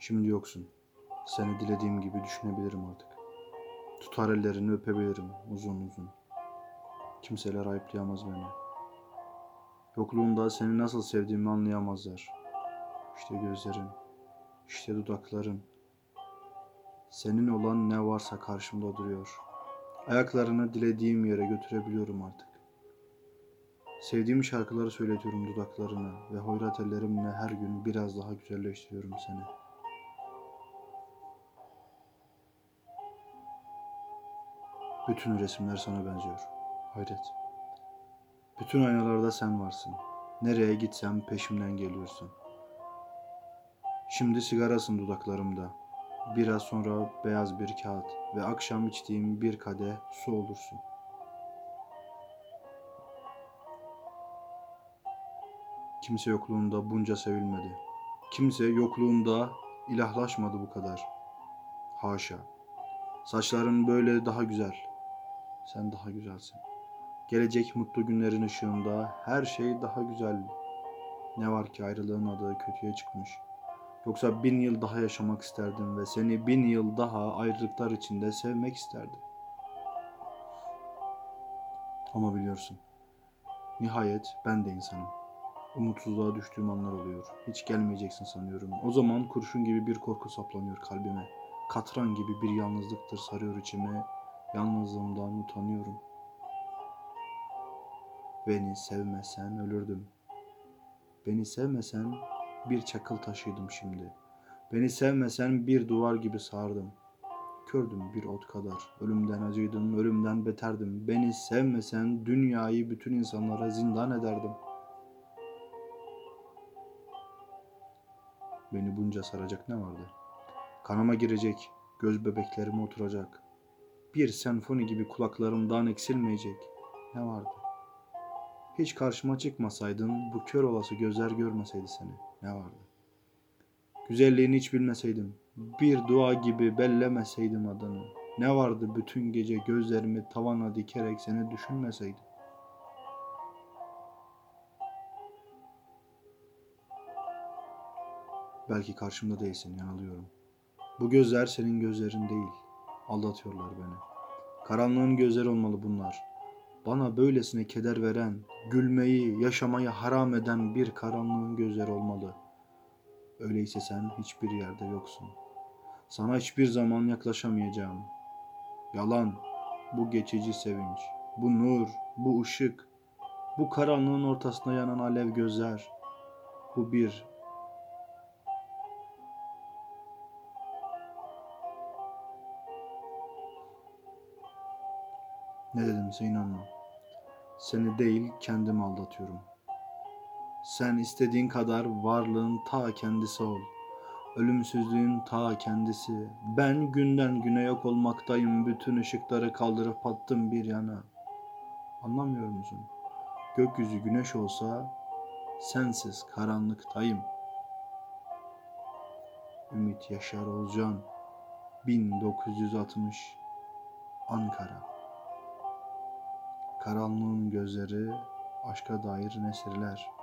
Şimdi yoksun. Seni dilediğim gibi düşünebilirim artık. Tutar ellerini öpebilirim uzun uzun. Kimseler ayıplayamaz beni. Yokluğunda seni nasıl sevdiğimi anlayamazlar. İşte gözlerin, işte dudakların. Senin olan ne varsa karşımda duruyor. Ayaklarını dilediğim yere götürebiliyorum artık. Sevdiğim şarkıları söyletiyorum dudaklarına ve hoyrat ellerimle her gün biraz daha güzelleştiriyorum seni. Bütün resimler sana benziyor. Hayret. Bütün aynalarda sen varsın. Nereye gitsem peşimden geliyorsun. Şimdi sigarasın dudaklarımda. Biraz sonra beyaz bir kağıt ve akşam içtiğim bir kadeh su olursun. Kimse yokluğunda bunca sevilmedi. Kimse yokluğunda ilahlaşmadı bu kadar. Haşa. Saçların böyle daha güzel. Sen daha güzelsin. Gelecek mutlu günlerin ışığında her şey daha güzel. Ne var ki ayrılığın adı kötüye çıkmış. Yoksa bin yıl daha yaşamak isterdim ve seni bin yıl daha ayrılıklar içinde sevmek isterdim. Ama biliyorsun, nihayet ben de insanım. Umutsuzluğa düştüğüm anlar oluyor. Hiç gelmeyeceksin sanıyorum. O zaman kurşun gibi bir korku saplanıyor kalbime. Katran gibi bir yalnızlıktır sarıyor içime. Yalnızlığımdan utanıyorum. Beni sevmesen ölürdüm. Beni sevmesen bir çakıl taşıydım şimdi. Beni sevmesen bir duvar gibi sardım. Kördüm bir ot kadar. Ölümden acıydım, ölümden beterdim. Beni sevmesen dünyayı bütün insanlara zindan ederdim. Beni bunca saracak ne vardı? Kanıma girecek, göz bebeklerime oturacak. Bir senfoni gibi kulaklarımdan eksilmeyecek. Ne vardı? Hiç karşıma çıkmasaydın, bu kör olası gözler görmeseydi seni. Ne vardı? Güzelliğini hiç bilmeseydim, bir dua gibi bellemeseydim adını. Ne vardı bütün gece gözlerimi tavana dikerek seni düşünmeseydim? Belki karşımda değilsin, yanılıyorum. Bu gözler senin gözlerin değil. Aldatıyorlar beni. Karanlığın gözleri olmalı bunlar. Bana böylesine keder veren, gülmeyi, yaşamayı haram eden bir karanlığın gözleri olmalı. Öyleyse sen hiçbir yerde yoksun. Sana hiçbir zaman yaklaşamayacağım. Yalan, bu geçici sevinç, bu nur, bu ışık, bu karanlığın ortasında yanan alev gözler, bu bir Ne dedimse inanma. Seni değil kendimi aldatıyorum. Sen istediğin kadar varlığın ta kendisi ol. Ölümsüzlüğün ta kendisi. Ben günden güne yok olmaktayım. Bütün ışıkları kaldırıp attım bir yana. Anlamıyor musun? Gökyüzü güneş olsa sensiz karanlıktayım. Ümit Yaşar Oğuzcan 1960 Ankara Karanlığın gözleri aşka dair nesirler.